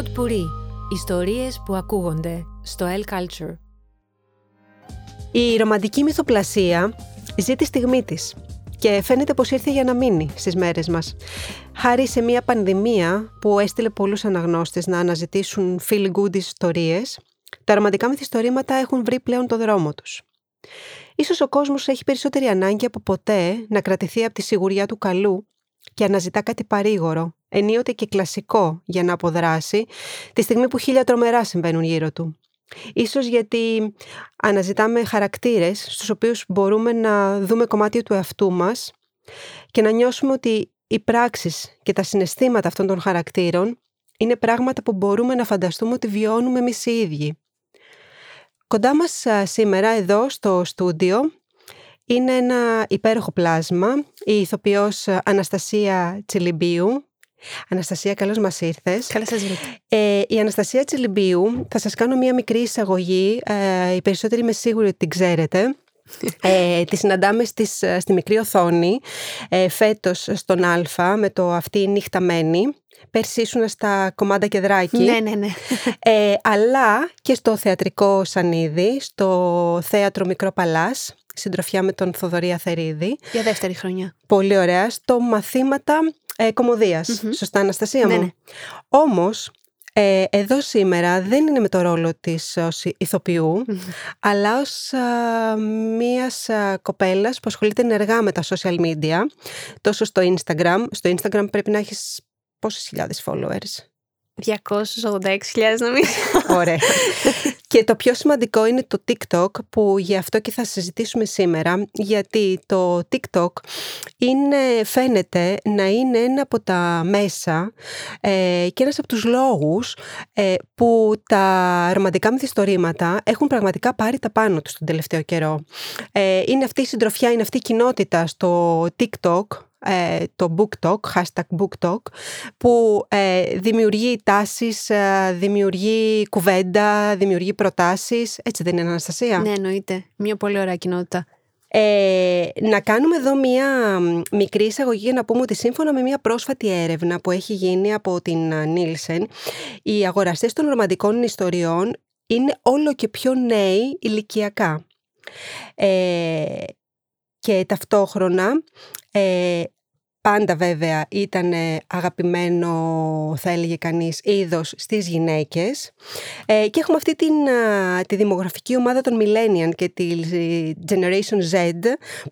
Pod Puri. Ιστορίες που ακούγονται στο El Culture. Η ρομαντική μυθοπλασία ζει τη στιγμή της και φαίνεται πως ήρθε για να μείνει στις μέρες μας. Χάρη σε μια πανδημία που έστειλε πολλούς αναγνώστες να αναζητήσουν feel-good ιστορίες, τα ρομαντικά μυθιστορήματα έχουν βρει πλέον το δρόμο τους. Ίσως ο κόσμος έχει περισσότερη ανάγκη από ποτέ να κρατηθεί από τη σιγουριά του καλού και αναζητά κάτι παρήγορο, ενίοτε και κλασικό για να αποδράσει, τη στιγμή που χίλια τρομερά συμβαίνουν γύρω του. Ίσως γιατί αναζητάμε χαρακτήρες στους οποίους μπορούμε να δούμε κομμάτι του εαυτού μας και να νιώσουμε ότι οι πράξεις και τα συναισθήματα αυτών των χαρακτήρων είναι πράγματα που μπορούμε να φανταστούμε ότι βιώνουμε εμείς οι ίδιοι. Κοντά μας σήμερα εδώ στο στούντιο είναι ένα υπέροχο πλάσμα, η ηθοποιός Αναστασία Τσιλιμπίου. Αναστασία, καλώς μας ήρθες. Καλώς σας ε, Η Αναστασία Τσιλιμπίου, θα σας κάνω μία μικρή εισαγωγή, ε, οι περισσότεροι είμαι σίγουροι ότι την ξέρετε. Ε, τη συναντάμε στις, στη μικρή οθόνη ε, φέτος στον Α με το αυτή η νύχταμένη Πέρσι ήσουν στα κομμάτια και δράκι. Ναι, ναι, ναι. Ε, αλλά και στο θεατρικό Σανίδι, στο θέατρο Μικρό Παλάς, συντροφιά με τον Θοδωρή Αθερίδη. Για δεύτερη χρονιά. Πολύ ωραία. Στο μαθήματα ε, κομμωδιας Σωστά, Αναστασία μου; Ναι, ναι. Όμως, ε, εδώ σήμερα δεν είναι με το ρόλο της ως ηθοποιου αλλά ως α, μίας α, κοπέλας που ασχολείται ενεργά με τα social media, τόσο στο Instagram. Στο Instagram πρέπει να έχεις πόσες χιλιάδες followers; 286.000 νομίζω. Ωραία. και το πιο σημαντικό είναι το TikTok που γι' αυτό και θα συζητήσουμε σήμερα γιατί το TikTok είναι, φαίνεται να είναι ένα από τα μέσα ε, και ένας από τους λόγους ε, που τα ρομαντικά μυθιστορήματα έχουν πραγματικά πάρει τα πάνω τους τον τελευταίο καιρό. Ε, είναι αυτή η συντροφιά, είναι αυτή η κοινότητα στο TikTok ε, το BookTok, hashtag BookTok, που ε, δημιουργεί τάσεις, ε, δημιουργεί κουβέντα, δημιουργεί προτάσεις. Έτσι δεν είναι, Αναστασία; Ναι, εννοείται. Μια πολύ ωραία κοινότητα. Ε, να κάνουμε εδώ μια μικρή εισαγωγή για να πούμε ότι σύμφωνα με μια πρόσφατη έρευνα που έχει γίνει από την Νίλσεν, οι αγοραστές των ρομαντικών ιστοριών είναι όλο και πιο νέοι ηλικιακά. Ε, και ταυτόχρονα ε, πάντα βέβαια ήταν αγαπημένο θα έλεγε κανείς είδος στις γυναίκες ε, και έχουμε αυτή την, τη δημογραφική ομάδα των Millennial και τη Generation Z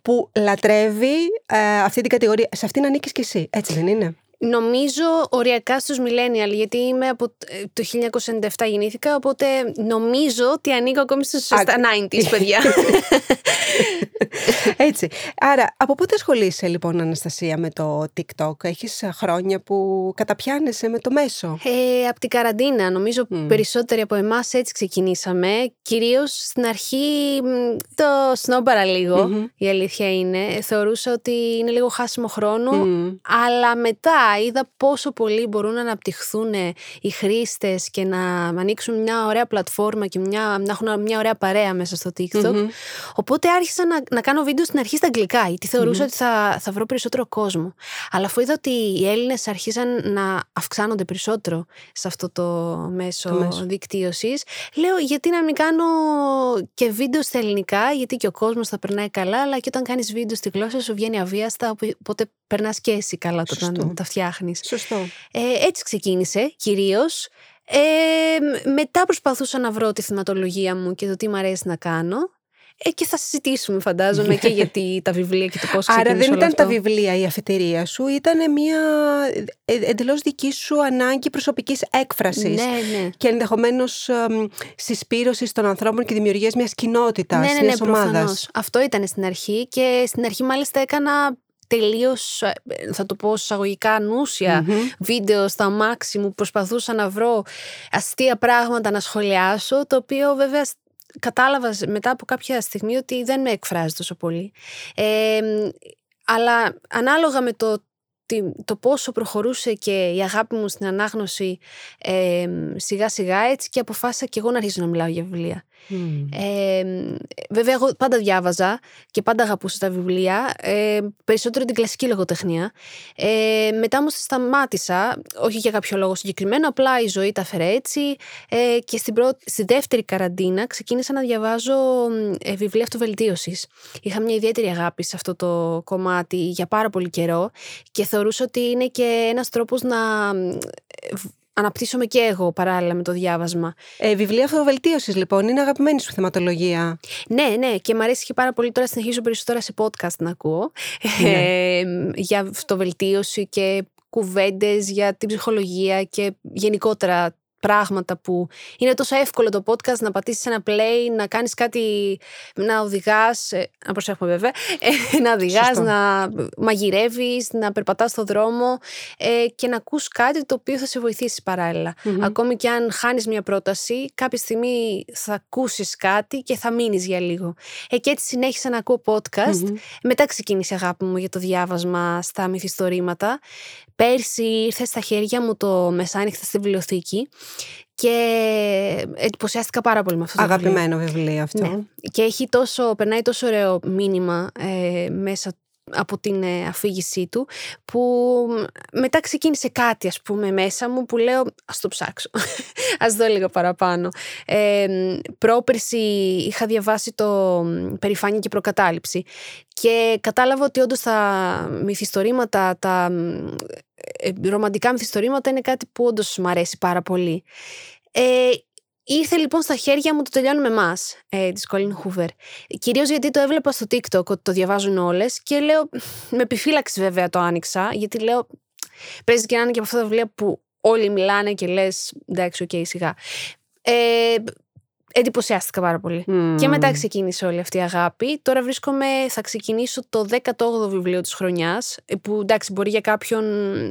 που λατρεύει ε, αυτή την κατηγορία. Σε αυτήν ανήκεις και εσύ, έτσι δεν είναι; Νομίζω οριακά στους millennial, γιατί είμαι από ε, το 1997 γεννήθηκα, οπότε νομίζω ότι ανήκω ακόμη στους στα 90s, παιδιά. Έτσι. Άρα, από πότε ασχολείσαι λοιπόν, Αναστασία, με το TikTok? Έχεις χρόνια που καταπιάνεσαι με το μέσο; Ε, από την καραντίνα, νομίζω mm. περισσότεροι από εμάς έτσι ξεκινήσαμε. Κυρίως στην αρχή το σνόμπαρα η αλήθεια είναι. Θεωρούσα ότι είναι λίγο χάσιμο χρόνο, αλλά μετά είδα πόσο πολύ μπορούν να αναπτυχθούν οι χρήστες και να ανοίξουν μια ωραία πλατφόρμα και μια, να έχουν μια ωραία παρέα μέσα στο TikTok. Οπότε άρχισα να, να κάνω βίντεο στην αρχή στα αγγλικά, γιατί θεωρούσα ότι θα, θα βρω περισσότερο κόσμο. Αλλά αφού είδα ότι οι Έλληνες άρχισαν να αυξάνονται περισσότερο σε αυτό το μέσο, μέσο. δικτύωσης, λέω γιατί να μην κάνω και βίντεο στα ελληνικά, γιατί και ο κόσμος θα περνάει καλά, αλλά και όταν κάνεις βίντεο στη γλώσσα σου βγαίνει αβίαστα, οπότε περνάς και εσύ καλά όταν τα φτιάχνεις. Σωστό. Ε, έτσι ξεκίνησε κυρίως. Ε, μετά προσπαθούσα να βρω τη θυματολογία μου και το τι μου αρέσει να κάνω. Ε, και θα συζητήσουμε, φαντάζομαι, και για τα βιβλία και το πώς ξεκίνησε. Άρα δεν ήταν αυτό. τα βιβλία η αφετηρία σου, ήταν μια ε, εντελώς δική σου ανάγκη προσωπικής έκφρασης. Ναι, ναι. Και ενδεχομένως συσπήρωσης των ανθρώπων και δημιουργίας μιας κοινότητας, ναι, ναι, μιας ναι, ομάδα. Αυτό ήταν στην αρχή και στην αρχή μάλιστα έκανα τελείως, ε, θα το πω εισαγωγικά, βίντεο στα μάξι μου. Προσπαθούσα να βρω αστεία πράγματα να σχολιάσω, το οποίο βέβαια κατάλαβα μετά από κάποια στιγμή ότι δεν με εκφράζει τόσο πολύ. Ε, αλλά ανάλογα με το το πόσο προχωρούσε και η αγάπη μου στην ανάγνωση ε, σιγά σιγά έτσι και αποφάσισα και εγώ να αρχίσω να μιλάω για βιβλία. Ε, βέβαια, εγώ πάντα διάβαζα και πάντα αγαπούσα τα βιβλία, ε, περισσότερο την κλασική λογοτεχνία. Ε, μετά όμως σταμάτησα, όχι για κάποιο λόγο συγκεκριμένο, απλά η ζωή τα έφερε έτσι. Ε, και στην πρώτη, στη δεύτερη καραντίνα ξεκίνησα να διαβάζω ε, βιβλία αυτοβελτίωσης. Είχα μια ιδιαίτερη αγάπη σε αυτό το κομμάτι για πάρα πολύ καιρό και θεωρούσα ότι είναι και ένας τρόπος να αναπτύσσομαι και εγώ παράλληλα με το διάβασμα. Ε, βιβλία αυτοβελτίωσης, λοιπόν, είναι αγαπημένη σου θεματολογία. Ναι, ναι, και μου αρέσει και πάρα πολύ τώρα συνεχίζω περισσότερα σε podcast να ακούω. Ναι. Ε, για αυτοβελτίωση και κουβέντες για την ψυχολογία και γενικότερα πράγματα που είναι τόσο εύκολο το podcast να πατήσεις ένα play, να κάνεις κάτι, να οδηγάς, ε, να προσέχουμε βέβαια, ε, να οδηγάς, να μαγειρεύεις, να περπατάς στο δρόμο ε, και να ακούς κάτι το οποίο θα σε βοηθήσει Ακόμη και αν χάνεις μια πρόταση, κάποια στιγμή θα ακούσεις κάτι και θα μείνεις για λίγο. Ε, και έτσι συνέχισα να ακούω podcast. Μετά ξεκίνησε η αγάπη μου για το διάβασμα στα μυθιστορήματα. Πέρσι ήρθε στα χέρια μου το μεσάνυχτα στη βιβλιοθήκη και εντυπωσιάστηκα πάρα πολύ με αυτό το Αγαπημένο βιβλίο, αυτό. Ναι. Και έχει τόσο, περνάει τόσο ωραίο μήνυμα ε, μέσα από την ε, αφήγησή του που μετά ξεκίνησε κάτι ας πούμε μέσα μου που λέω ας το ψάξω. Ας δω λίγο παραπάνω ε, πρόπερση είχα διαβάσει το Περηφάνεια και προκατάληψη και κατάλαβα ότι όντως τα μυθιστορήματα τα ε, ρομαντικά μυθιστορήματα είναι κάτι που όντως μου αρέσει πάρα πολύ. Ε, Ήρθε λοιπόν στα χέρια μου το Τελειώνουμε Εμείς ε, της Colleen Hoover. Κυρίως γιατί το έβλεπα στο TikTok ότι το διαβάζουν όλες και λέω. Με επιφύλαξη βέβαια το άνοιξα, γιατί λέω. Παίζει και να είναι και από αυτά τα βιβλία που όλοι μιλάνε και λες. Εντάξει, οκ, okay, σιγά. Ε, εντυπωσιάστηκα πάρα πολύ. Και μετά ξεκίνησε όλη αυτή η αγάπη. Τώρα βρίσκομαι, θα ξεκινήσω το 18ο βιβλίο της χρονιάς, ε, που εντάξει μπορεί για κάποιον,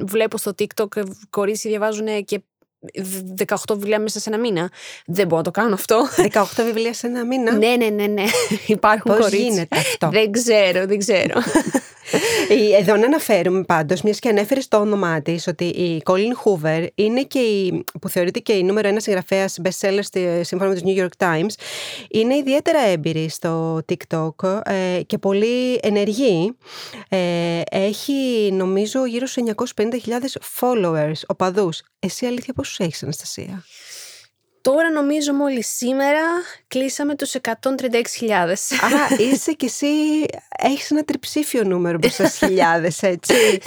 βλέπω στο TikTok, ε, κορίτσι διαβάζουν και 18 βιβλία μέσα σε ένα μήνα. Δεν μπορώ να το κάνω αυτό. 18 βιβλία σε ένα μήνα. ναι, ναι, ναι, ναι. Υπάρχουν Πώς γίνεται αυτό; Δεν ξέρω, δεν ξέρω. Εδώ να αναφέρουμε πάντως, μιας και ανέφερες το όνομά της, ότι η Colin Hoover είναι και η, που θεωρείται και η νούμερο ένα συγγραφέας best seller σύμφωνα με το New York Times. Είναι ιδιαίτερα έμπειρη στο TikTok ε, και πολύ ενεργή. Ε, έχει νομίζω γύρω στους 950.000 followers, οπαδούς. Εσύ αλήθεια πόσους έχεις, Αναστασία; Τώρα νομίζω μόλις σήμερα κλείσαμε τους 136.000. Άρα είσαι κι εσύ, έχεις ένα τριψήφιο νούμερο μπροστά στις χιλιάδες, έτσι.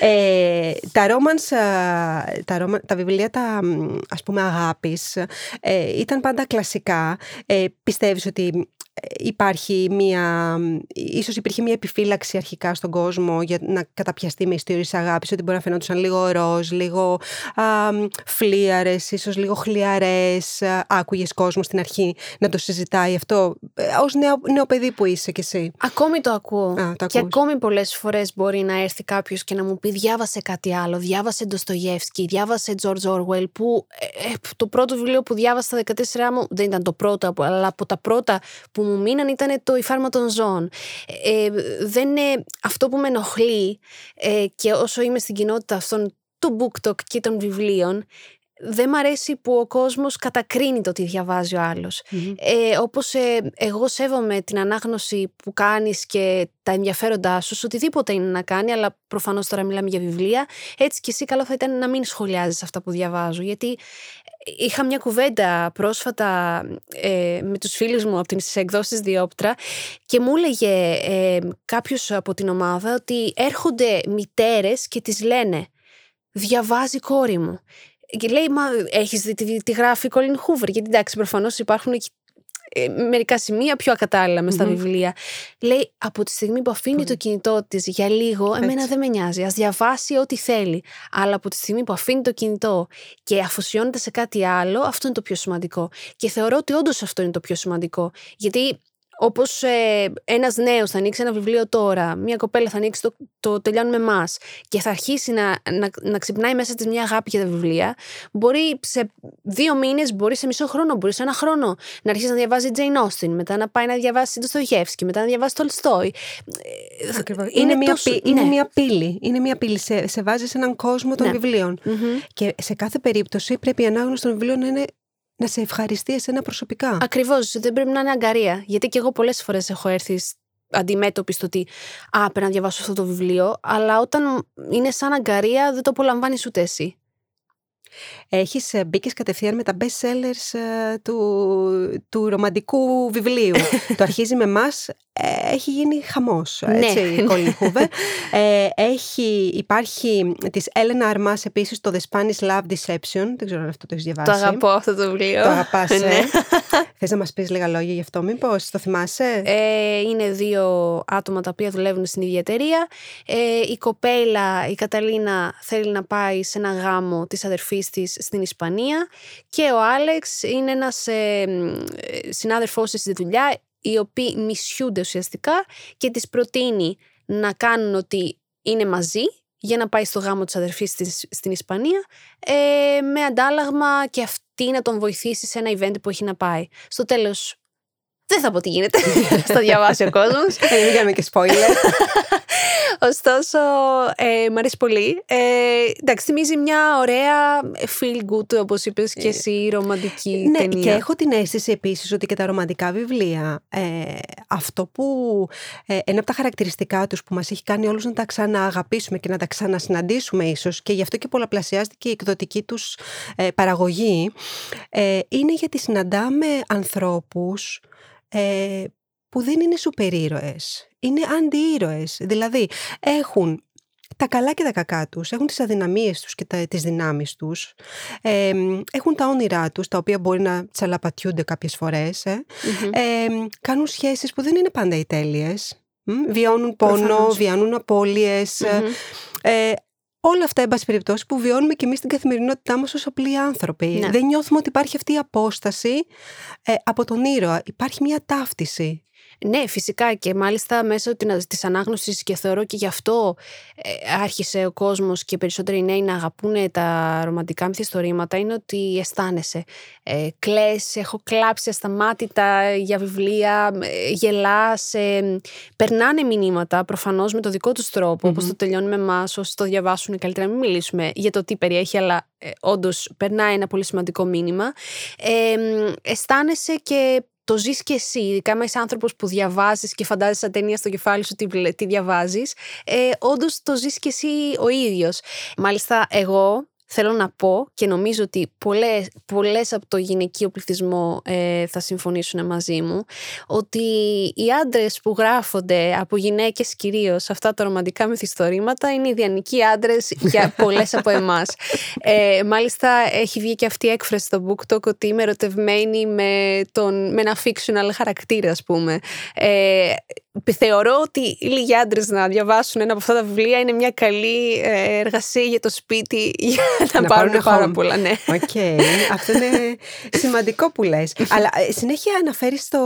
ε, τα romance, τα, τα βιβλία τα ας πούμε αγάπης ε, ήταν πάντα κλασικά. Ε, πιστεύεις ότι υπάρχει μία, ίσως υπήρχε μία επιφύλαξη αρχικά στον κόσμο για να καταπιαστεί με ιστορίες αγάπης, ότι μπορεί να φαινόντουσαν λίγο ροζ, λίγο α, φλίαρες, ίσως λίγο χλιαρές, άκουγες κόσμο στην αρχή να το συζητάει αυτό, ε, ως νέο, νέο παιδί που είσαι κι εσύ. Ακόμη το ακούω. Α, το και ακόμη πολλές φορές μπορεί να έρθει κάποιος και να μου πει διάβασε κάτι άλλο, διάβασε Ντοστογεύσκη, διάβασε George Orwell, που ε, ε, το πρώτο βιβλίο που διάβασα στα 14 μου δεν ήταν το πρώτο, αλλά από τα πρώτα που μου μείναν ήταν το υφάρμα των ζώων. Ε, δεν είναι αυτό που με ενοχλεί ε, και όσο είμαι στην κοινότητα αυτών του BookTok και των βιβλίων δεν μ' αρέσει που ο κόσμος κατακρίνει το τι διαβάζει ο αλλος Ε, όπως ε, εγώ σέβομαι την ανάγνωση που κάνεις και τα ενδιαφέροντά σου, οτιδήποτε είναι να κάνει, αλλά προφανώς τώρα μιλάμε για βιβλία, έτσι και εσύ καλό θα ήταν να μην σχολιάζεις αυτά που διαβάζω, γιατί είχα μια κουβέντα πρόσφατα ε, με τους φίλους μου από τις εκδόσεις Διόπτρα και μου έλεγε ε, κάποιος από την ομάδα ότι έρχονται μητέρες και τις λένε «Διαβάζει κόρη μου». Και λέει, μα έχεις δει τι, τι γράφει η Colin Hoover, γιατί εντάξει προφανώς υπάρχουν ε, μερικά σημεία πιο ακατάλληλα μες στα βιβλία. Λέει, από τη στιγμή που αφήνει το κινητό της για λίγο, εμένα δεν με νοιάζει. Α διαβάσει ό,τι θέλει. Αλλά από τη στιγμή που αφήνει το κινητό και αφοσιώνεται σε κάτι άλλο, αυτό είναι το πιο σημαντικό. Και θεωρώ ότι όντως αυτό είναι το πιο σημαντικό. Γιατί Όπως ε, ένας νέος θα ανοίξει ένα βιβλίο τώρα, μια κοπέλα θα ανοίξει το, το τελειώνουμε εμάς και θα αρχίσει να, να, να ξυπνάει μέσα της μια αγάπη για τα βιβλία, μπορεί σε δύο μήνες, μπορεί σε μισό χρόνο, μπορεί σε ένα χρόνο να αρχίσει να διαβάζει Jane Austen, μετά να πάει να διαβάσει το Στογεύσκι, μετά να διαβάσει το Τολστόι. Είναι, είναι, μια, είναι ναι. μια πύλη. Είναι μια πύλη. Σε, σε βάζεις σε έναν κόσμο των ναι. βιβλίων. Mm-hmm. Και σε κάθε περίπτωση πρέπει η ανάγνωση των βιβλίων να είναι να σε ευχαριστεί εσένα προσωπικά. Ακριβώς. Δεν πρέπει να είναι αγκαρία. Γιατί και εγώ πολλές φορές έχω έρθει αντιμέτωπη στο ότι Α, πρέπει να διαβάσω αυτό το βιβλίο. Αλλά όταν είναι σαν αγκαρία, δεν το απολαμβάνεις ούτε εσύ. Έχεις ε, μπήκες κατευθείαν με τα best sellers ε, του, του ρομαντικού βιβλίου. το αρχίζει με μας ε, έχει γίνει χαμός, Ναι. έτσι, η ε, έχει, υπάρχει της Έλενα Αρμάς επίσης το The Spanish Love Deception, δεν ξέρω αν αυτό το έχεις διαβάσει. Το αγαπώ αυτό το βιβλίο. Το αγαπάς, ε; Ναι. Θες να μας πεις λίγα λόγια γι' αυτό μήπως, το θυμάσαι; Ε, είναι δύο άτομα τα οποία δουλεύουν στην ίδια εταιρεία. Ε, η κοπέλα, η Καταλίνα, θέλει να πάει σε ένα γάμο της αδερφής της στην Ισπανία και ο Άλεξ είναι ένας ε, ε, συνάδελφός της στη δουλειά οι οποίοι μισιούνται ουσιαστικά και τις προτείνει να κάνουν ότι είναι μαζί για να πάει στο γάμο της αδερφής της στην Ισπανία ε, με αντάλλαγμα και αυτή να τον βοηθήσει σε ένα event που έχει να πάει. Στο τέλος δεν θα πω τι γίνεται. Θα διαβάσει ο κόσμος. Ε, μην κάνουμε και spoiler. Ωστόσο, ε, μ' αρέσει πολύ. Ε, εντάξει, θυμίζει μια ωραία feel good, όπως είπες και εσύ, ρομαντική ναι, ταινία. και έχω την αίσθηση επίσης ότι και τα ρομαντικά βιβλία, ε, αυτό που. Ε, ένα από τα χαρακτηριστικά τους που μας έχει κάνει όλους να τα ξανααγαπήσουμε και να τα ξανασυναντήσουμε, ίσως, και γι' αυτό και πολλαπλασιάστηκε η εκδοτική τους ε, παραγωγή, ε, είναι γιατί συναντάμε ανθρώπους ε, που δεν είναι σούπερ ήρωες, είναι αντιήρωες. Δηλαδή έχουν τα καλά και τα κακά τους, έχουν τις αδυναμίες τους και τα, τις δυνάμεις τους, ε, έχουν τα όνειρά τους, τα οποία μπορεί να τσαλαπατιούνται κάποιες φορές, ε, ε, κάνουν σχέσεις που δεν είναι πάντα οι τέλειες, βιώνουν πόνο, Προφανώς. βιώνουν απώλειες, ε, όλα αυτά, εν πάση περιπτώσει, που βιώνουμε και εμείς στην καθημερινότητά μας ως απλοί άνθρωποι. Ναι. Δεν νιώθουμε ότι υπάρχει αυτή η απόσταση ε, από τον ήρωα. Υπάρχει μια ταύτιση. Ναι, φυσικά και μάλιστα μέσω της ανάγνωσης και θεωρώ και γι' αυτό ε, άρχισε ο κόσμος και περισσότεροι νέοι να αγαπούν τα ρομαντικά μυθιστορήματα είναι ότι αισθάνεσαι. Ε, κλαις, έχω κλάψει ασταμάτητα για βιβλία, ε, γελάς, ε, περνάνε μηνύματα προφανώς με το δικό τους τροπο όπως το τελειώνει με εμάς, όσοι το διαβάσουν καλύτερα να μην μιλήσουμε για το τι περιέχει αλλά ε, όντως περνάει ένα πολύ σημαντικό μήνυμα. Ε, αισθάνεσαι και το ζεις και εσύ. Ειδικά άμα είσαι άνθρωπος που διαβάζεις και φαντάζεσαι σαν ταινία στο κεφάλι σου τι, βλέ- τι διαβάζεις. Ε, Όντως το ζεις και εσύ ο ίδιος. Μάλιστα, εγώ θέλω να πω και νομίζω ότι πολλές, πολλές από το γυναικείο πληθυσμό ε, θα συμφωνήσουν μαζί μου ότι οι άντρες που γράφονται από γυναίκες κυρίως αυτά τα ρομαντικά μυθιστορήματα είναι ιδανικοί άντρες για πολλές από εμάς. Ε, μάλιστα έχει βγει και αυτή η έκφραση στο BookTok ότι είμαι ερωτευμένη με, τον, με ένα fictional χαρακτήρα ας πούμε. Ε, θεωρώ ότι οι λίγοι άντρες να διαβάσουν ένα από αυτά τα βιβλία είναι μια καλή ε, εργασία για το σπίτι για να, Να πάρουν πάρουν πάρα homework. πολλά. Ναι. Οκ, αυτό είναι σημαντικό που λες. Αλλά ε, συνέχεια αναφέρεις το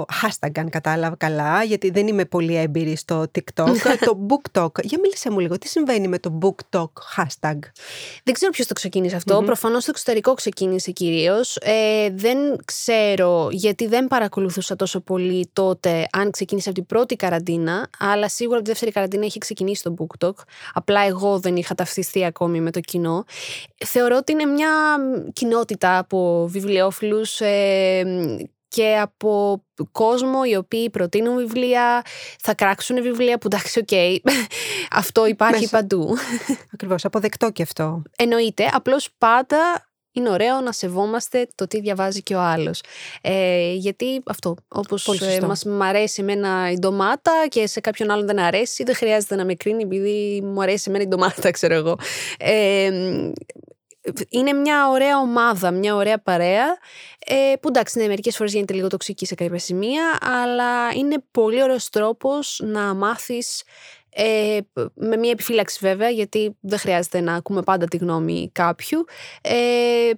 hashtag, αν κατάλαβα καλά, γιατί δεν είμαι πολύ έμπειρη στο TikTok, το BookTok. Για μίλησέ μου λίγο, τι συμβαίνει με το BookTok hashtag; Δεν ξέρω ποιος το ξεκίνησε αυτό. Προφανώς στο εξωτερικό ξεκίνησε κυρίως. Ε, δεν ξέρω γιατί δεν παρακολουθούσα τόσο πολύ τότε αν ξεκίνησε από την πρώτη καραντίνα, αλλά σίγουρα από τη δεύτερη καραντίνα έχει ξεκινήσει το BookTok. Απλά εγώ δεν είχα ταυτιστεί ακόμη με το κοινό. Θεωρώ ότι είναι μια κοινότητα από βιβλιοφίλους ε, και από κόσμο οι οποίοι προτείνουν βιβλία, θα κράξουν βιβλία που εντάξει, οκ, αυτό υπάρχει Μέσα. παντού. Ακριβώς, αποδεκτό και αυτό. Εννοείται, απλώς πάντα είναι ωραίο να σεβόμαστε το τι διαβάζει και ο άλλος. Ε, γιατί αυτό, όπως Πολύ ε, σωστό. μας μ' αρέσει εμένα η ντομάτα και σε κάποιον άλλον δεν αρέσει, δεν χρειάζεται να με κρίνει επειδή μου αρέσει εμένα η ντομάτα, ξέρω εγώ. Ε, είναι μια ωραία ομάδα, μια ωραία παρέα ε, που εντάξει, ναι, μερικές φορές γίνεται λίγο τοξική σε κάποια σημεία αλλά είναι πολύ ωραίος τρόπος να μάθεις ε, με μια επιφύλαξη βέβαια γιατί δεν χρειάζεται να ακούμε πάντα τη γνώμη κάποιου ε,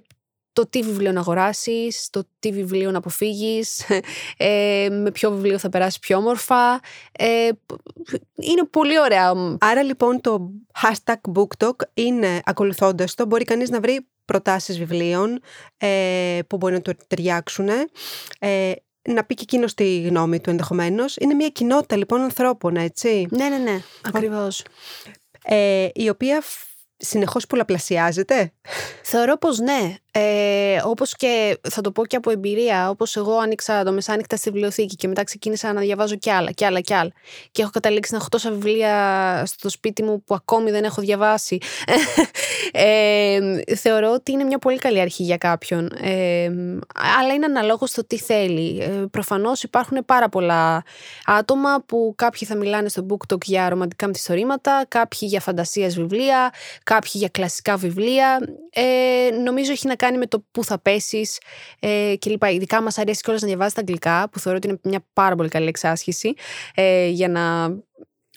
το τι βιβλίο να αγοράσεις, το τι βιβλίο να αποφύγεις, ε, με ποιο βιβλίο θα περάσει πιο όμορφα. Ε, είναι πολύ ωραία. Άρα λοιπόν το hashtag BookTok είναι, ακολουθώντας το, μπορεί κανείς να βρει προτάσεις βιβλίων ε, που μπορεί να του ταιριάξουν, ε, να πει και εκείνος τη γνώμη του ενδεχομένως. Είναι μια κοινότητα λοιπόν ανθρώπων, έτσι. Ναι, ναι, ναι, ακριβώς. Ε, η οποία φ- συνεχώς πολλαπλασιάζεται; Θεωρώ πως ναι. Ε, όπως και θα το πω και από εμπειρία, όπως εγώ άνοιξα το μεσάνυχτα στη βιβλιοθήκη και μετά ξεκίνησα να διαβάζω κι άλλα κι άλλα κι άλλα και έχω καταλήξει να έχω τόσα βιβλία στο σπίτι μου που ακόμη δεν έχω διαβάσει. Ε, θεωρώ ότι είναι μια πολύ καλή αρχή για κάποιον. Ε, αλλά είναι αναλόγως στο τι θέλει. Ε, προφανώς υπάρχουν πάρα πολλά άτομα που κάποιοι θα μιλάνε στο BookTok για ρομαντικά μυθιστορήματα, κάποιοι για φαντασίας βιβλία, κάποιοι για κλασικά βιβλία. Ε, νομίζω έχει να κάνει με το πού θα πέσεις ε, κλπ. Ειδικά μας αρέσει κιόλας να διαβάζεις τα αγγλικά, που θεωρώ ότι είναι μια πάρα πολύ καλή εξάσχηση ε, για να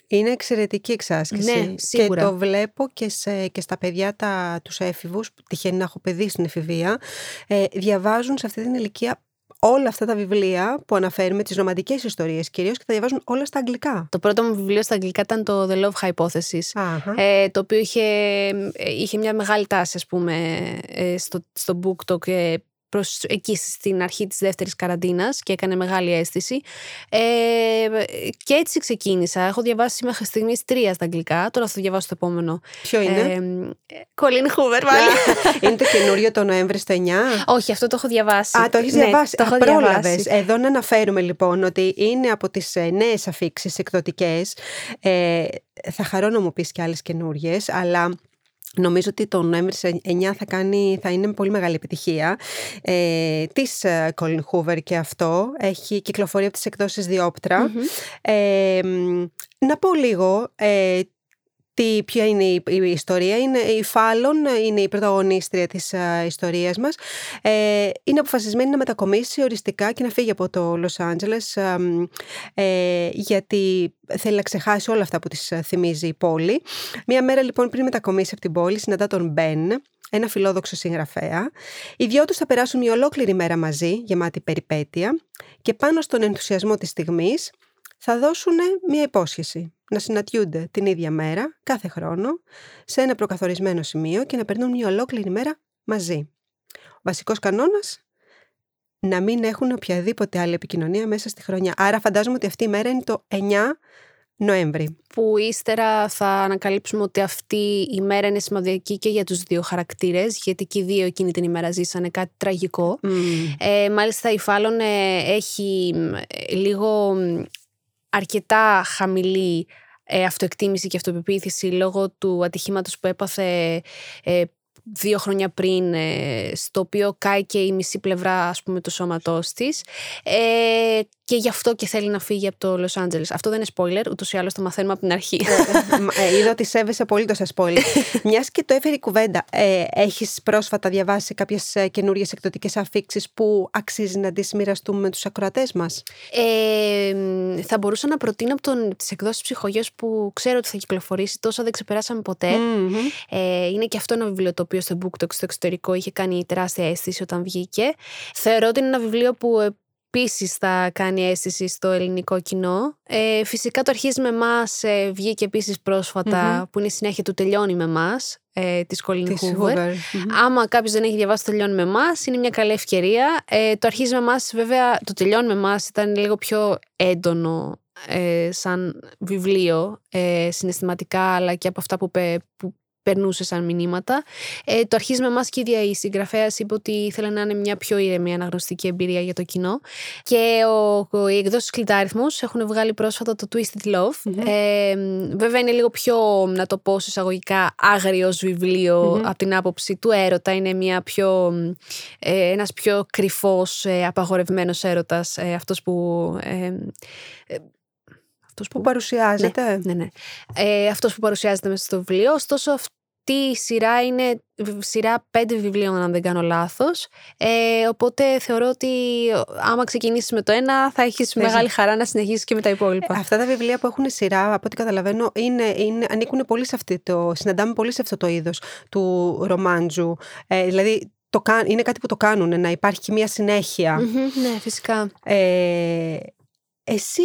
είναι εξαιρετική εξάσκηση. Ναι, σίγουρα. Και το βλέπω και, σε, και στα παιδιά τα, τους έφηβους, που τυχαίνει να έχω παιδί στην εφηβεία, ε, διαβάζουν σε αυτή την ηλικία όλα αυτά τα βιβλία που αναφέρουμε, τις ρομαντικές ιστορίες κυρίως και τα διαβάζουν όλα στα αγγλικά. Το πρώτο μου βιβλίο στα αγγλικά ήταν το The Love Hypothesis, ε, το οποίο είχε, ε, είχε μια μεγάλη τάση ας πούμε ε, στο, στο BookTok προς εκεί στην αρχή της δεύτερης καραντίνας και έκανε μεγάλη αίσθηση. Ε, και έτσι ξεκίνησα. Έχω διαβάσει μέχρι στιγμής τρία στα αγγλικά. Τώρα θα το διαβάσω το επόμενο. Ποιο είναι; Κολίν Χούβερ πάλι. είναι το καινούριο το Νοέμβρη στο 9. Όχι, αυτό το έχω διαβάσει. Α, το έχεις ναι, διαβάσει. Το έχω διαβάσει. Εδώ να αναφέρουμε λοιπόν ότι είναι από τις ε, νέες αφήξεις εκδοτικές. Ε, θα χαρώ να μου πεις και άλλες καινούριες, αλλά Νομίζω ότι το Νοέμβρη 9 θα, κάνει, θα είναι πολύ μεγάλη επιτυχία. Ε, της ε, Colin Hoover και αυτό. Έχει κυκλοφορεί από τις εκδόσεις Ε, να πω λίγο ε, τι, ποια είναι η, η ιστορία; Είναι, η Φάλλον είναι η πρωταγωνίστρια της α, ιστορίας μας. Ε, είναι αποφασισμένη να μετακομίσει οριστικά και να φύγει από το Λος Άντζελες ε, γιατί θέλει να ξεχάσει όλα αυτά που της θυμίζει η πόλη. Μία μέρα λοιπόν πριν μετακομίσει από την πόλη συναντά τον Μπεν, ένα φιλόδοξο συγγραφέα. Οι δυο τους θα περάσουν μια ολόκληρη μέρα μαζί, γεμάτη περιπέτεια και πάνω στον ενθουσιασμό της στιγμής θα δώσουν μια υπόσχεση να συναντιούνται την ίδια μέρα, κάθε χρόνο, σε ένα προκαθορισμένο σημείο και να περνούν μια ολόκληρη μέρα μαζί. Ο βασικός κανόνας, να μην έχουν οποιαδήποτε άλλη επικοινωνία μέσα στη χρονιά. Άρα φαντάζομαι ότι αυτή η μέρα είναι το 9 Νοέμβρη. Που ύστερα θα ανακαλύψουμε ότι αυτή η μέρα είναι σημαντική και για τους δύο χαρακτήρες, γιατί και οι δύο εκείνη την ημέρα ζήσανε κάτι τραγικό. Ε, μάλιστα η Φάλλον ε, έχει λίγο αρκετά χαμηλή ε, αυτοεκτίμηση και αυτοπεποίθηση λόγω του ατυχήματος που έπαθε ε, δύο χρόνια πριν, ε, στο οποίο κάει και η μισή πλευρά ας πούμε του σώματός της ε, και γι' αυτό και θέλει να φύγει από το Los Angeles. Αυτό δεν είναι spoiler, ούτως ή άλλως το μαθαίνουμε από την αρχή. Ε, ε, είδα ότι σέβεσαι πολύ το spoiler. Μιας και το έφερε η κουβέντα, ε, έχεις πρόσφατα διαβάσει κάποιες καινούριες εκδοτικές αφήξεις που αξίζει να τις μοιραστούμε με τους ακροατές μας; Ε, θα μπορούσα να προτείνω από τις εκδόσεις ψυχογειό που ξέρω ότι θα κυκλοφορήσει, τόσο δεν ξεπεράσαμε Ε, είναι και αυτό ένα βιβλίο το οποίος στο BookTok στο εξωτερικό είχε κάνει τεράστια αίσθηση όταν βγήκε. Θεωρώ ότι είναι ένα βιβλίο που επίσης θα κάνει αίσθηση στο ελληνικό κοινό. Ε, φυσικά το αρχίζει με εμάς, ε, βγήκε επίσης που είναι η συνέχεια του τελειώνει με εμάς. Ε, της Colin Hoover. Άμα κάποιος δεν έχει διαβάσει το τελειώνει με εμάς, είναι μια καλή ευκαιρία. Ε, το αρχίζει με εμάς, βέβαια, το τελειώνει με εμάς ήταν λίγο πιο έντονο ε, σαν βιβλίο ε, συναισθηματικά αλλά και από αυτά που, που περνούσε σαν μηνύματα. Ε, το αρχίζει με εμάς και η ίδια η συγγραφέας είπε ότι ήθελε να είναι μια πιο ήρεμη αναγνωστική εμπειρία για το κοινό. Και ο, ο, οι εκδόσεις Κλητάριθμου έχουν βγάλει πρόσφατα το Twisted Love. Ε, βέβαια είναι λίγο πιο, να το πω εισαγωγικά, άγριο από την άποψη του έρωτα. Είναι μια πιο, ε, ένας πιο κρυφός, ε, απαγορευμένος έρωτας. Ε, αυτός που... Ε, ε αυτός που, παρουσιάζεται. Ναι, ναι. ναι. Ε, αυτός που παρουσιάζεται μέσα στο βιβλίο. Ωστόσο αυτή η σειρά είναι σειρά πέντε βιβλίων αν δεν κάνω λάθος. Ε, οπότε θεωρώ ότι άμα ξεκινήσεις με το ένα θα έχεις μεγάλη χαρά να συνεχίσεις και με τα υπόλοιπα. Ε, αυτά τα βιβλία που έχουν σειρά, από ό,τι καταλαβαίνω, είναι, είναι, ανήκουν πολύ σε αυτό το, συναντάμε πολύ σε αυτό το είδος του ρομάντζου. Ε, δηλαδή το, είναι κάτι που το κάνουν, να υπάρχει μια συνέχεια. ναι, φυσικά. Ε, εσύ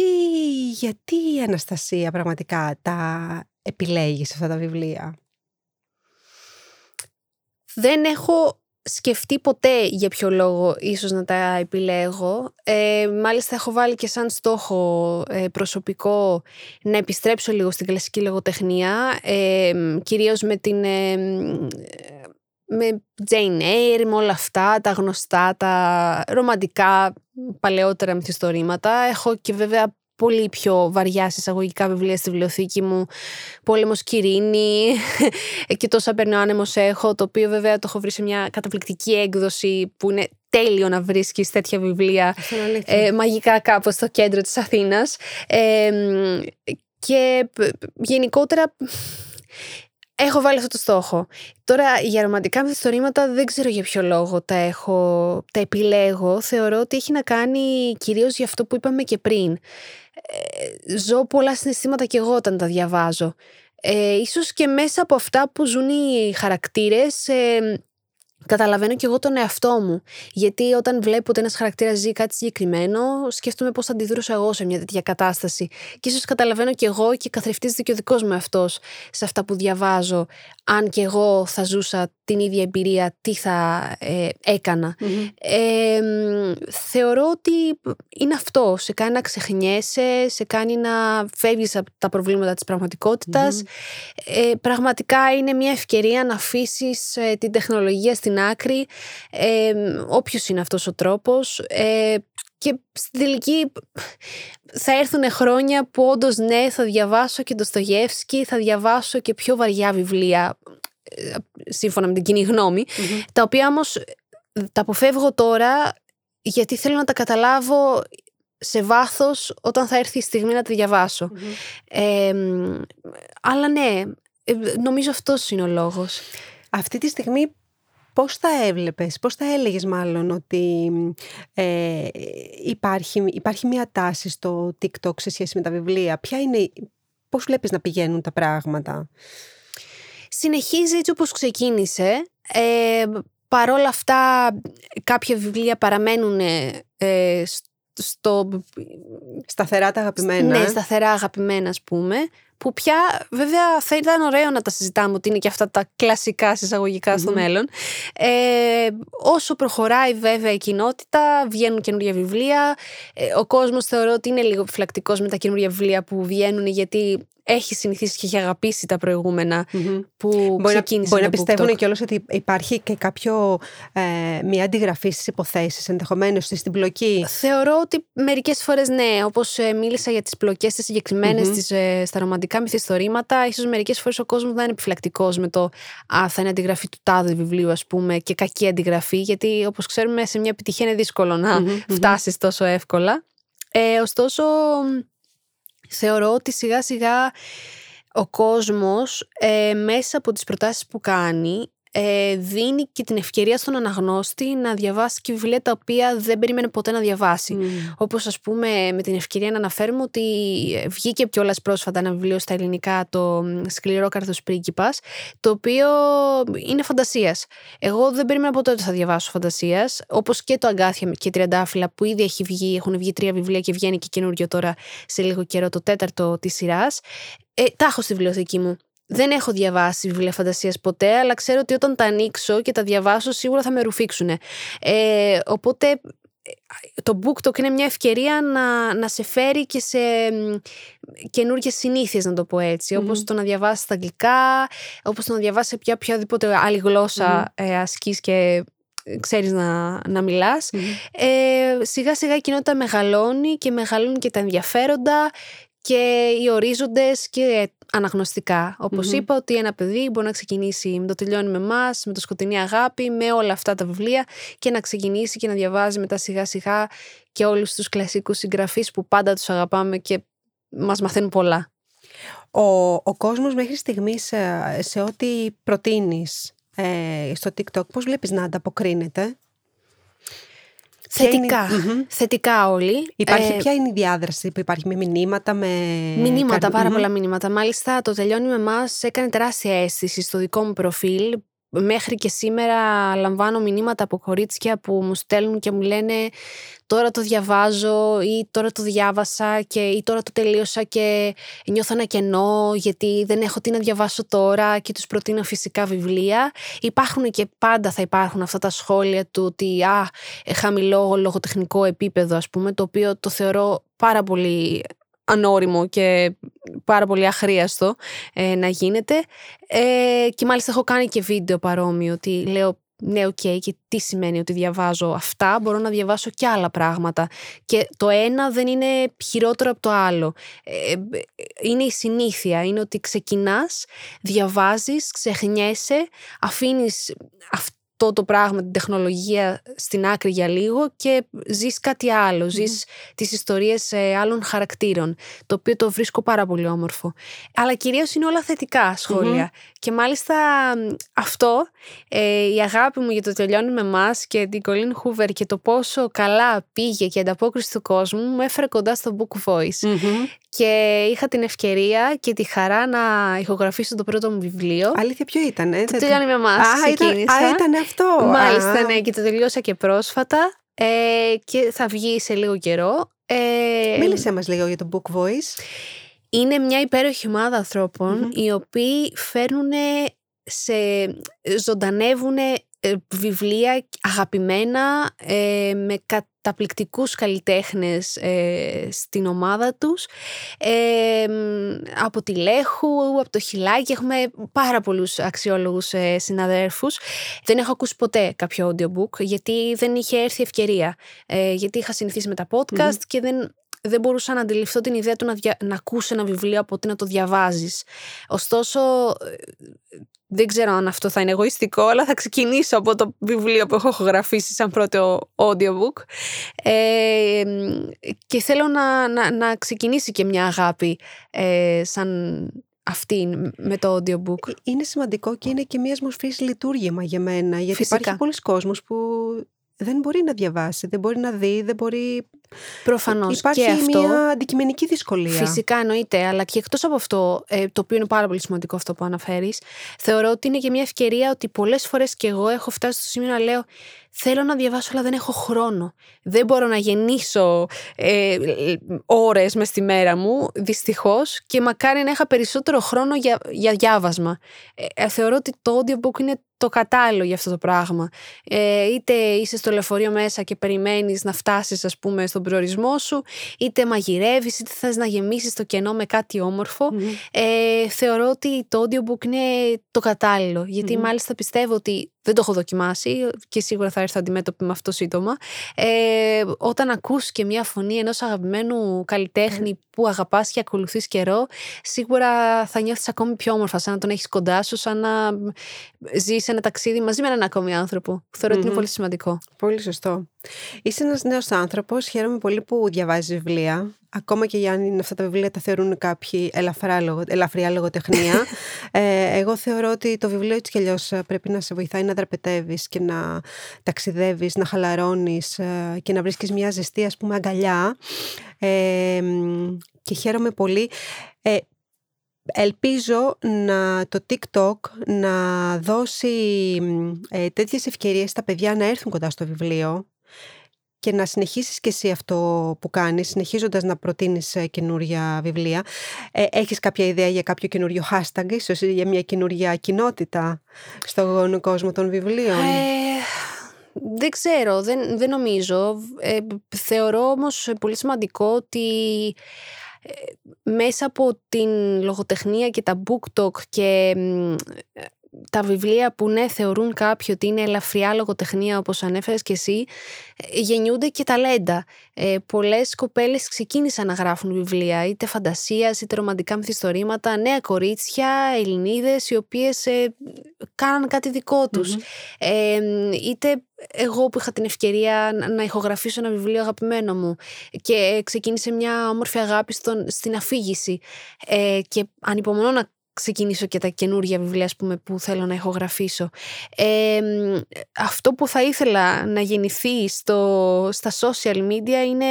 γιατί, Αναστασία, πραγματικά τα επιλέγεις αυτά τα βιβλία; Δεν έχω σκεφτεί ποτέ για ποιο λόγο ίσως να τα επιλέγω. Ε, μάλιστα έχω βάλει και σαν στόχο ε, προσωπικό να επιστρέψω λίγο στην κλασική λογοτεχνία, ε, κυρίως με την... Ε, με Jane Eyre, με όλα αυτά, τα γνωστά, τα ρομαντικά, παλαιότερα μυθιστορήματα. Έχω και βέβαια πολύ πιο βαριά συσσαγωγικά βιβλία στη βιβλιοθήκη μου. Πόλεμος Κυρίνη και τόσα παίρνω άνεμος έχω, το οποίο βέβαια το έχω βρει σε μια καταπληκτική έκδοση που είναι τέλειο να βρίσκεις τέτοια βιβλία ε, μαγικά κάπου στο κέντρο της Αθήνας. Ε, και γενικότερα έχω βάλει αυτό το στόχο. Τώρα για ρομαντικά μυθιστορήματα δεν ξέρω για ποιο λόγο τα έχω, τα επιλέγω. Θεωρώ ότι έχει να κάνει κυρίως για αυτό που είπαμε και πριν. Ε, ζω πολλά συναισθήματα και εγώ όταν τα διαβάζω. Ε, ίσως και μέσα από αυτά που ζουν οι χαρακτήρες ε, καταλαβαίνω και εγώ τον εαυτό μου. Γιατί όταν βλέπω ότι ένας χαρακτήρας ζει κάτι συγκεκριμένο, σκέφτομαι πώς θα αντιδρούσα εγώ σε μια τέτοια κατάσταση. Και ίσως καταλαβαίνω και εγώ και καθρεφτίζεται και ο δικός μου εαυτός σε αυτά που διαβάζω. Αν και εγώ θα ζούσα την ίδια εμπειρία, τι θα ε, εκανα Ε, θεωρώ ότι είναι αυτό. Σε κάνει να ξεχνιέσαι, σε κάνει να φεύγεις από τα προβλήματα της πραγματικότητας. Ε, πραγματικά είναι μια ευκαιρία να αφήσεις ε, την τεχνολογία στην άκρη, ε, όποιος είναι αυτός ο τρόπος. Ε, και στην τελική θα έρθουν χρόνια που όντως ναι θα διαβάσω και το Στογεύσκι, θα διαβάσω και πιο βαριά βιβλία ε, σύμφωνα με την κοινή τα οποία όμως τα αποφεύγω τώρα γιατί θέλω να τα καταλάβω σε βάθος όταν θα έρθει η στιγμή να τα διαβασω αλλά ναι, ε, νομίζω αυτός είναι ο λόγος. Αυτή τη στιγμή πώς θα έβλεπες, πώς θα έλεγες μάλλον ότι ε, υπάρχει, υπάρχει μια τάση στο TikTok σε σχέση με τα βιβλία; Ποια είναι, πώς βλέπεις να πηγαίνουν τα πράγματα; Συνεχίζει έτσι όπως ξεκίνησε. Ε, παρόλα αυτά κάποια βιβλία παραμένουν ε, στο... Σταθερά τα αγαπημένα. Ναι, σταθερά αγαπημένα ας πούμε που πια βέβαια θα ήταν ωραίο να τα συζητάμε ότι είναι και αυτά τα κλασικά στο μέλλον. Ε, όσο προχωράει βέβαια η κοινότητα, βγαίνουν καινούργια βιβλία. Ε, ο κόσμος θεωρώ ότι είναι λίγο επιφυλακτικός με τα καινούργια βιβλία που βγαίνουν γιατί έχει συνηθίσει και έχει αγαπήσει τα προηγούμενα mm-hmm. που μπορεί ξεκίνησε. Μπορεί να πιστεύουν κιόλας ότι υπάρχει και κάποιο. Ε, μια αντιγραφή στις υποθέσεις, ενδεχομένως στην πλοκή. Θεωρώ ότι μερικές φορές ναι. Όπως ε, μίλησα για τις πλοκές τις συγκεκριμένες mm-hmm. ε, στα ρομαντικά μυθιστορήματα, ίσως μερικές φορές ο κόσμος δεν είναι επιφυλακτικός με το Α, θα είναι αντιγραφή του τάδε βιβλίου, ας πούμε, και κακή αντιγραφή. Γιατί όπως ξέρουμε, σε μια επιτυχία είναι δύσκολο να mm φτάσεις τόσο εύκολα. Ε, ωστόσο, θεωρώ ότι σιγά σιγά ο κόσμος ε, μέσα από τις προτάσεις που κάνει ε, δίνει και την ευκαιρία στον αναγνώστη να διαβάσει και βιβλία τα οποία δεν περίμενε ποτέ να διαβάσει. Mm. Όπως ας πούμε με την ευκαιρία να αναφέρουμε ότι βγήκε κιόλας πρόσφατα ένα βιβλίο στα ελληνικά το «Σκληρό καρδός πρίγκιπας» το οποίο είναι φαντασίας. Εγώ δεν περίμενα ποτέ ότι θα διαβάσω φαντασίας όπως και το «Αγκάθια και Τριαντάφυλλα» που ήδη έχει βγει, έχουν βγει τρία βιβλία και βγαίνει και καινούριο τώρα σε λίγο καιρό το τέταρτο της σειράς. Ε, τα έχω στη βιβλιοθήκη μου δεν έχω διαβάσει βιβλία φαντασίας ποτέ, αλλά ξέρω ότι όταν τα ανοίξω και τα διαβάσω σίγουρα θα με ρουφήξουν. Ε, οπότε ε, το BookTok είναι μια ευκαιρία να, να σε φέρει και σε καινούργιες συνήθειες να το πω έτσι mm. όπως το να διαβάσεις τα αγγλικά όπως το να διαβάσεις σε οποιαδήποτε άλλη γλώσσα mm. ε, ασκείς και ξέρεις να, να μιλάς ε, σιγά σιγά η κοινότητα μεγαλώνει και μεγαλώνουν και τα ενδιαφέροντα και οι ορίζοντες και αναγνωστικά. είπα, ότι ένα παιδί μπορεί να ξεκινήσει με το τελειώνει με εμάς, με το σκοτεινή αγάπη, με όλα αυτά τα βιβλία και να ξεκινήσει και να διαβάζει μετά σιγά σιγά και όλους τους κλασικούς συγγραφείς που πάντα τους αγαπάμε και μας μαθαίνουν πολλά. Ο, ο κόσμος μέχρι στιγμής σε, σε ό,τι προτείνεις ε, στο TikTok, πώς βλέπεις να ανταποκρίνεται; Θετικά. Θετικά όλοι. Υπάρχει, ε, ποια είναι η διάδραση που υπάρχει; Με μηνύματα, με. Μηνύματα, πάρα πολλά μηνύματα. Μάλιστα, το τελειώνει με εμάς έκανε τεράστια αίσθηση στο δικό μου προφίλ. Μέχρι και σήμερα λαμβάνω μηνύματα από κορίτσια που μου στέλνουν και μου λένε τώρα το διαβάζω ή τώρα το διάβασα και, ή τώρα το τελείωσα και νιώθω ένα κενό γιατί δεν έχω τι να διαβάσω τώρα και τους προτείνω φυσικά βιβλία. Υπάρχουν και πάντα θα υπάρχουν αυτά τα σχόλια του ότι α, χαμηλό λογοτεχνικό επίπεδο ας πούμε το οποίο το θεωρώ πάρα πολύ ανώριμο και πάρα πολύ αχρείαστο ε, να γίνεται. Ε, και μάλιστα έχω κάνει και βίντεο παρόμοιο ότι λέω ναι, οκ, okay, και τι σημαίνει ότι διαβάζω αυτά, μπορώ να διαβάσω και άλλα πράγματα. Και το ένα δεν είναι χειρότερο από το άλλο. Ε, είναι η συνήθεια, είναι ότι ξεκινάς, διαβάζεις, ξεχνιέσαι, αφήνεις αυτό το πράγμα, την τεχνολογία στην άκρη για λίγο και ζεις κάτι άλλο, mm. ζεις τις ιστορίες ε, άλλων χαρακτήρων, το οποίο το βρίσκω πάρα πολύ όμορφο. Αλλά κυρίως είναι όλα θετικά Και μάλιστα αυτό, ε, η αγάπη μου για το τελειώνει με εμάς και την Colleen Hoover και το πόσο καλά πήγε και η ανταπόκριση του κόσμου μου έφερε κοντά στο Book Voice. Και είχα την ευκαιρία και τη χαρά να ηχογραφήσω το πρώτο μου βιβλίο. Αλήθεια, ποιο ήταν, ε; Το τελειώνει με εμάς. Α, ήταν, α, ήταν αυτό. Μάλιστα, ναι, και το τελειώσα και πρόσφατα. Ε, και θα βγει σε λίγο καιρό. Ε, Μίλησέ μας λίγο για το Book Voice. Είναι μια υπέροχη ομάδα οι οποίοι φέρνουν σε, ζωντανεύουν ε, βιβλία αγαπημένα ε, με καταπληκτικούς καλλιτέχνες ε, στην ομάδα τους. Από τη Λέχου, από το Χιλάκι έχουμε πάρα πολλούς αξιόλογους συναδέρφους. Δεν έχω ακούσει ποτέ κάποιο audiobook γιατί δεν είχε έρθει ευκαιρία. Γιατί είχα συνηθίσει με τα podcast και δεν δεν μπορούσα να αντιληφθώ την ιδέα του να, δια... να ακούσει ένα βιβλίο από ότι να το διαβάζεις. Ωστόσο, δεν ξέρω αν αυτό θα είναι εγωιστικό, αλλά θα ξεκινήσω από το βιβλίο που έχω γραφήσει σαν πρώτο audiobook. Ε, και θέλω να, να, να, ξεκινήσει και μια αγάπη ε, σαν αυτή με το audiobook. Ε, είναι σημαντικό και είναι και μιας μορφής λειτουργήμα για μένα, γιατί Φυσικά. υπάρχει πολλοί κόσμος που δεν μπορεί να διαβάσει, δεν μπορεί να δει, δεν μπορεί. Προφανώς. Υπάρχει και αυτό, μια αντικειμενική δυσκολία. Φυσικά εννοείται, αλλά και εκτός από αυτό, ε, το οποίο είναι πάρα πολύ σημαντικό αυτό που αναφέρεις, θεωρώ ότι είναι και μια ευκαιρία ότι πολλές φορές και εγώ έχω φτάσει στο σημείο να λέω Θέλω να διαβάσω, αλλά δεν έχω χρόνο. Δεν μπορώ να γεννήσω ε, ώρες μες στη μέρα μου, δυστυχώς, και μακάρι να είχα περισσότερο χρόνο για, για διάβασμα. Ε, ε θεωρώ ότι το audiobook είναι το κατάλληλο για αυτό το πράγμα. Ε, είτε είσαι στο λεωφορείο μέσα και περιμένεις να φτάσεις ας πούμε στον προορισμό σου, είτε μαγειρεύεις, είτε θες να γεμίσεις το κενό με κάτι Ε, θεωρώ ότι το audiobook είναι το κατάλληλο, μάλιστα πιστεύω ότι δεν το έχω δοκιμάσει και σίγουρα θα έρθω αντιμέτωπη με αυτό σύντομα. Ε, όταν ακούς και μια φωνή ενός αγαπημένου καλλιτέχνη που αγαπάς και ακολουθείς καιρό, σίγουρα θα νιώθεις ακόμη πιο όμορφα, σαν να τον έχεις κοντά σου, σαν να ζεις ένα ταξίδι μαζί με έναν ακόμη άνθρωπο. Θεωρώ ότι είναι πολύ σημαντικό. Πολύ σωστό. Είσαι ένας νέος άνθρωπος, χαίρομαι πολύ που διαβάζεις βιβλία. Ακόμα και αν είναι αυτά τα βιβλία τα θεωρούν κάποιοι ελαφρά, ελαφριά λογοτεχνία. ε, εγώ θεωρώ ότι το βιβλίο έτσι κι αλλιώς πρέπει να σε βοηθάει να δραπετεύεις και να ταξιδεύεις, να χαλαρώνεις ε, και να βρίσκεις μια ζεστή ας πούμε αγκαλιά. Ε, και χαίρομαι πολύ. Ε, Ελπίζω να το TikTok να δώσει ε, τέτοιες ευκαιρίες στα παιδιά να έρθουν κοντά στο βιβλίο και να συνεχίσεις και εσύ αυτό που κάνεις, συνεχίζοντας να προτείνεις ε, καινούρια βιβλία. Ε, έχεις κάποια ιδέα για κάποιο καινούριο hashtag, ίσως για μια καινούρια κοινότητα στον κόσμο των βιβλίων; Ε, δεν ξέρω, δεν, δεν νομίζω. Ε, θεωρώ όμως πολύ σημαντικό ότι ε, μέσα από την λογοτεχνία και τα book talk και τα βιβλία που ναι θεωρούν κάποιοι ότι είναι ελαφριά λογοτεχνία όπως ανέφερες και εσύ ε, γεννιούνται και ταλέντα. Ε, πολλές κοπέλες ξεκίνησαν να γράφουν βιβλία είτε φαντασίας είτε ρομαντικά μυθιστορήματα νέα κορίτσια, Ελληνίδες οι οποίες ε, κάναν κάτι δικό τους. Ε, είτε εγώ που είχα την ευκαιρία να ηχογραφήσω ένα βιβλίο αγαπημένο μου και ξεκίνησε μια όμορφη αγάπη στον, στην αφήγηση. Ε, και ανυπομονώ να ξεκινήσω και τα καινούργια βιβλία πούμε, που θέλω να ηχογραφήσω. Ε, αυτό που θα ήθελα να γεννηθεί στο, στα social media είναι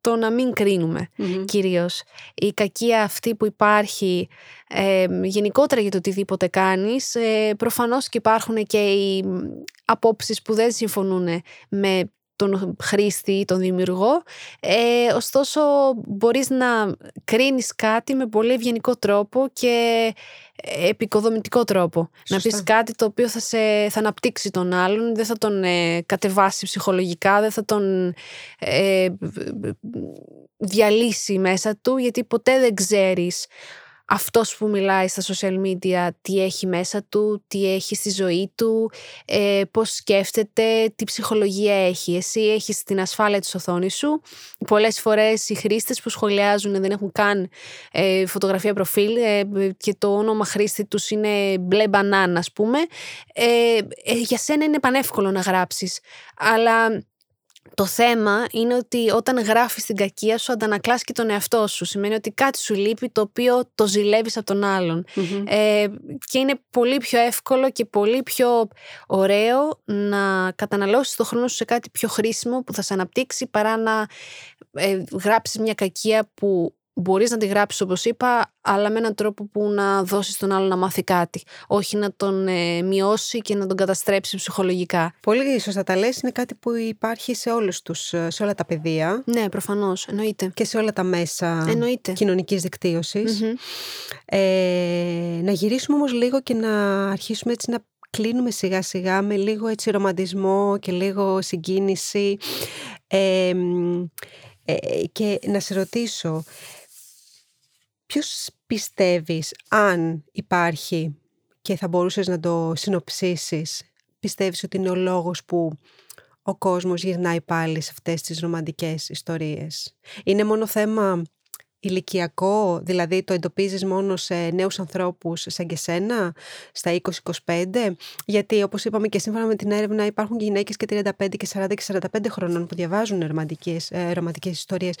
το να μην κρίνουμε κυρίως. Η κακία αυτή που υπάρχει ε, γενικότερα για το οτιδήποτε κάνεις, ε, προφανώς και υπάρχουν και οι απόψεις που δεν συμφωνούν με τον χρήστη ή τον δημιουργό. Ε, ωστόσο, μπορείς να κρίνεις κάτι με πολύ ευγενικό τρόπο και επικοδομητικό τρόπο. Να πεις κάτι το οποίο θα, σε, θα αναπτύξει τον άλλον, δεν θα τον ε, κατεβάσει ψυχολογικά, δεν θα τον ε, διαλύσει μέσα του, γιατί ποτέ δεν ξέρεις αυτός που μιλάει στα social media τι έχει μέσα του, τι έχει στη ζωή του, ε, πώς σκέφτεται, τι ψυχολογία έχει. Εσύ έχεις την ασφάλεια της οθόνης σου. Πολλές φορές οι χρήστες που σχολιάζουν δεν έχουν καν ε, φωτογραφία προφίλ ε, και το όνομα χρήστη τους είναι μπλε μπανάνα ας πούμε. Ε, ε, για σένα είναι πανεύκολο να γράψεις. Αλλά το θέμα είναι ότι όταν γράφεις την κακία σου αντανακλάς και τον εαυτό σου. Σημαίνει ότι κάτι σου λείπει το οποίο το ζηλεύεις από τον αλλον Ε, και είναι πολύ πιο εύκολο και πολύ πιο ωραίο να καταναλώσεις το χρόνο σου σε κάτι πιο χρήσιμο που θα σε αναπτύξει παρά να ε, γράψεις μια κακία που Μπορείς να τη γράψεις όπως είπα, αλλά με έναν τρόπο που να δώσεις τον άλλο να μάθει κάτι. Όχι να τον ε, μειώσει και να τον καταστρέψει ψυχολογικά. Πολύ σωστά τα λες. Είναι κάτι που υπάρχει σε, όλους τους, ε, σε όλα τα πεδία. Ναι, προφανώς. Εννοείται. Και σε όλα τα μέσα κοινωνικής δικτύωσης. Ε, να γυρίσουμε όμως λίγο και να αρχίσουμε έτσι να κλείνουμε σιγά σιγά με λίγο έτσι ρομαντισμό και λίγο συγκίνηση. Ε, και να σε ρωτήσω, Ποιος πιστεύεις, αν υπάρχει και θα μπορούσες να το συνοψίσεις, πιστεύεις ότι είναι ο λόγος που ο κόσμος γυρνάει πάλι σε αυτές τις ρομαντικές ιστορίες; Είναι μόνο θέμα ηλικιακό, δηλαδή το εντοπίζεις μόνο σε νέους ανθρώπους σαν και σένα, στα 20-25, γιατί όπως είπαμε και σύμφωνα με την έρευνα υπάρχουν γυναίκες και 35 και 40 και 45 χρονών που διαβάζουν ρομαντικές, ε, ρομαντικές ιστορίες.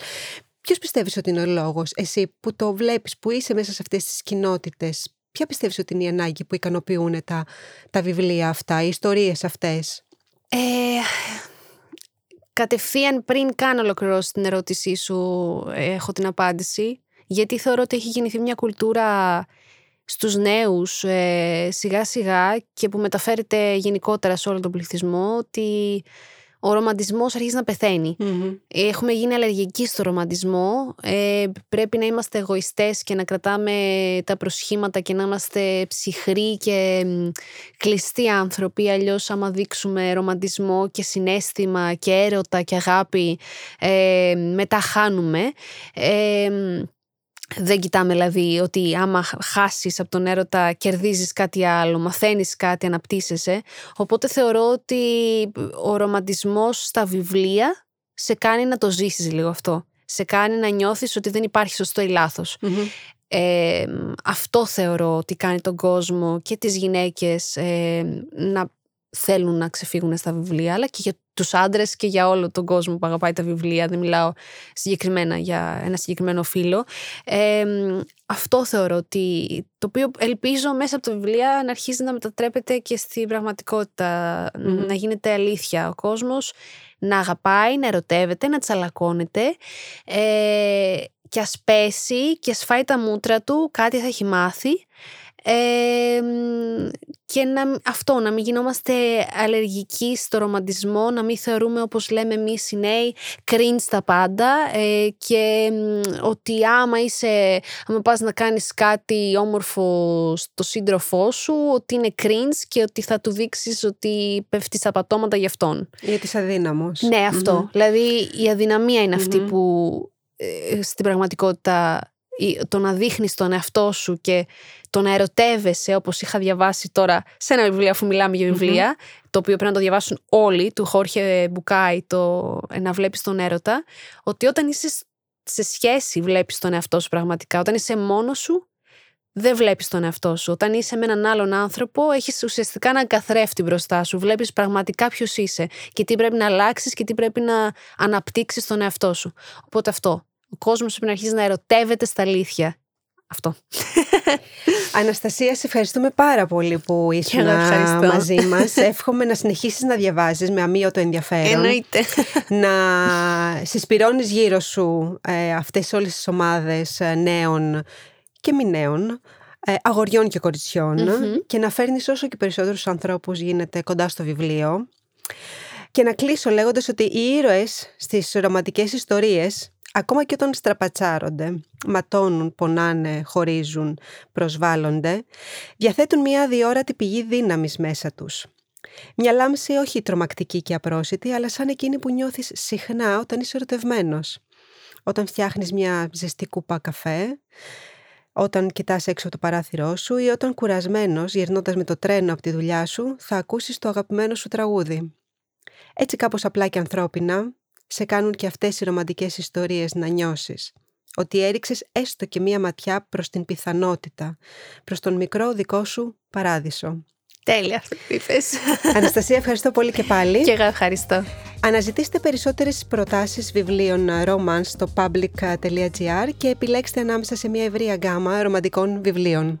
Ποιος πιστεύεις ότι είναι ο λόγος, εσύ που το βλέπεις, που είσαι μέσα σε αυτές τις κοινότητες, ποια πιστεύεις ότι είναι η ανάγκη που ικανοποιούν τα, τα βιβλία αυτά, οι ιστορίες αυτές; Ε, κατευθείαν πριν καν ολοκληρώσει την ερώτησή σου, έχω την απάντηση. Γιατί θεωρώ ότι έχει γεννηθεί μια κουλτούρα στους νέους ε, σιγά σιγά και που μεταφέρεται γενικότερα σε όλο τον πληθυσμό ότι ο ρομαντισμός αρχίζει να πεθαίνει. Έχουμε γίνει αλλεργικοί στο ρομαντισμό. Ε, πρέπει να είμαστε εγωιστές και να κρατάμε τα προσχήματα και να είμαστε ψυχροί και κλειστοί άνθρωποι. Αλλιώς, άμα δείξουμε ρομαντισμό και συνέστημα και έρωτα και αγάπη, ε, μετά χάνουμε. Ε, δεν κοιτάμε δηλαδή ότι άμα χάσεις από τον έρωτα κερδίζεις κάτι άλλο, μαθαίνεις κάτι, αναπτύσσεσαι. Οπότε θεωρώ ότι ο ρομαντισμός στα βιβλία σε κάνει να το ζήσεις λίγο αυτό. Σε κάνει να νιώθεις ότι δεν υπάρχει σωστό ή λαθος Ε, αυτό θεωρώ ότι κάνει τον κόσμο και τις γυναίκες ε, να θέλουν να ξεφύγουν στα βιβλία, αλλά και για τους άντρες και για όλο τον κόσμο που αγαπάει τα βιβλία. Δεν μιλάω συγκεκριμένα για ένα συγκεκριμένο φίλο. Ε, αυτό θεωρώ ότι το οποίο ελπίζω μέσα από τα βιβλία να αρχίζει να μετατρέπεται και στην πραγματικότητα, να γίνεται αλήθεια ο κόσμος, να αγαπάει, να ερωτεύεται, να τσαλακώνεται ε, και ας πέσει και ας φάει τα μούτρα του, κάτι θα έχει μάθει και να, αυτό, να μην γινόμαστε αλλεργικοί στο ρομαντισμό, να μην θεωρούμε όπως λέμε εμείς οι νέοι cringe τα πάντα ε, και ότι άμα είσαι, άμα πας να κάνεις κάτι όμορφο στο σύντροφό σου, ότι είναι cringe και ότι θα του δείξεις ότι πέφτεις στα πατώματα γι' αυτόν. Γιατί είσαι αδύναμος. Ναι, αυτό. Δηλαδή η αδυναμία είναι που ε, στην πραγματικότητα το να δείχνεις τον εαυτό σου και το να ερωτεύεσαι, όπως είχα διαβάσει τώρα σε ένα βιβλίο, αφού μιλάμε για βιβλια το οποίο πρέπει να το διαβάσουν όλοι, του Χόρχε Μπουκάη, το να βλέπεις τον έρωτα, ότι όταν είσαι σε σχέση βλέπεις τον εαυτό σου πραγματικά. Όταν είσαι μόνος σου, δεν βλέπεις τον εαυτό σου. Όταν είσαι με έναν άλλον άνθρωπο, έχεις ουσιαστικά έναν καθρέφτη μπροστά σου. Βλέπεις πραγματικά ποιος είσαι και τι πρέπει να αλλάξεις και τι πρέπει να αναπτύξεις τον εαυτό σου. Οπότε αυτό. Ο κόσμος πρέπει να αρχίσει να ερωτεύεται στα αλήθεια. Αυτό. Αναστασία, σε ευχαριστούμε πάρα πολύ που ήσουν μαζί μας. Εύχομαι να συνεχίσεις να διαβάζεις με αμύωτο ενδιαφέρον. Εννοείται. Να συσπηρώνεις γύρω σου ε, αυτές όλες τις ομάδες ε, νέων και μη νέων, ε, αγοριών και κοριτσιων και να φέρνεις όσο και περισσότερους ανθρώπους γίνεται κοντά στο βιβλίο. Και να κλείσω λέγοντας ότι οι ήρωες στις ρομαντικές ιστορίες ακόμα και όταν στραπατσάρονται, ματώνουν, πονάνε, χωρίζουν, προσβάλλονται, διαθέτουν μια αδιόρατη πηγή δύναμης μέσα τους. Μια λάμψη όχι τρομακτική και απρόσιτη, αλλά σαν εκείνη που νιώθεις συχνά όταν είσαι ερωτευμένος. Όταν φτιάχνεις μια ζεστή κούπα καφέ, όταν κοιτάς έξω από το παράθυρό σου ή όταν κουρασμένος, γυρνώντας με το τρένο από τη δουλειά σου, θα ακούσεις το αγαπημένο σου τραγούδι. Έτσι κάπως απλά και ανθρώπινα, σε κάνουν και αυτές οι ρομαντικές ιστορίες να νιώσεις. Ότι έριξες έστω και μία ματιά προς την πιθανότητα, προς τον μικρό δικό σου παράδεισο. Τέλεια αυτό που είπες. Αναστασία, ευχαριστώ πολύ και πάλι. Και εγώ ευχαριστώ. Αναζητήστε περισσότερες προτάσεις βιβλίων romance στο public.gr και επιλέξτε ανάμεσα σε μια ευρία γκάμα ρομαντικών βιβλίων.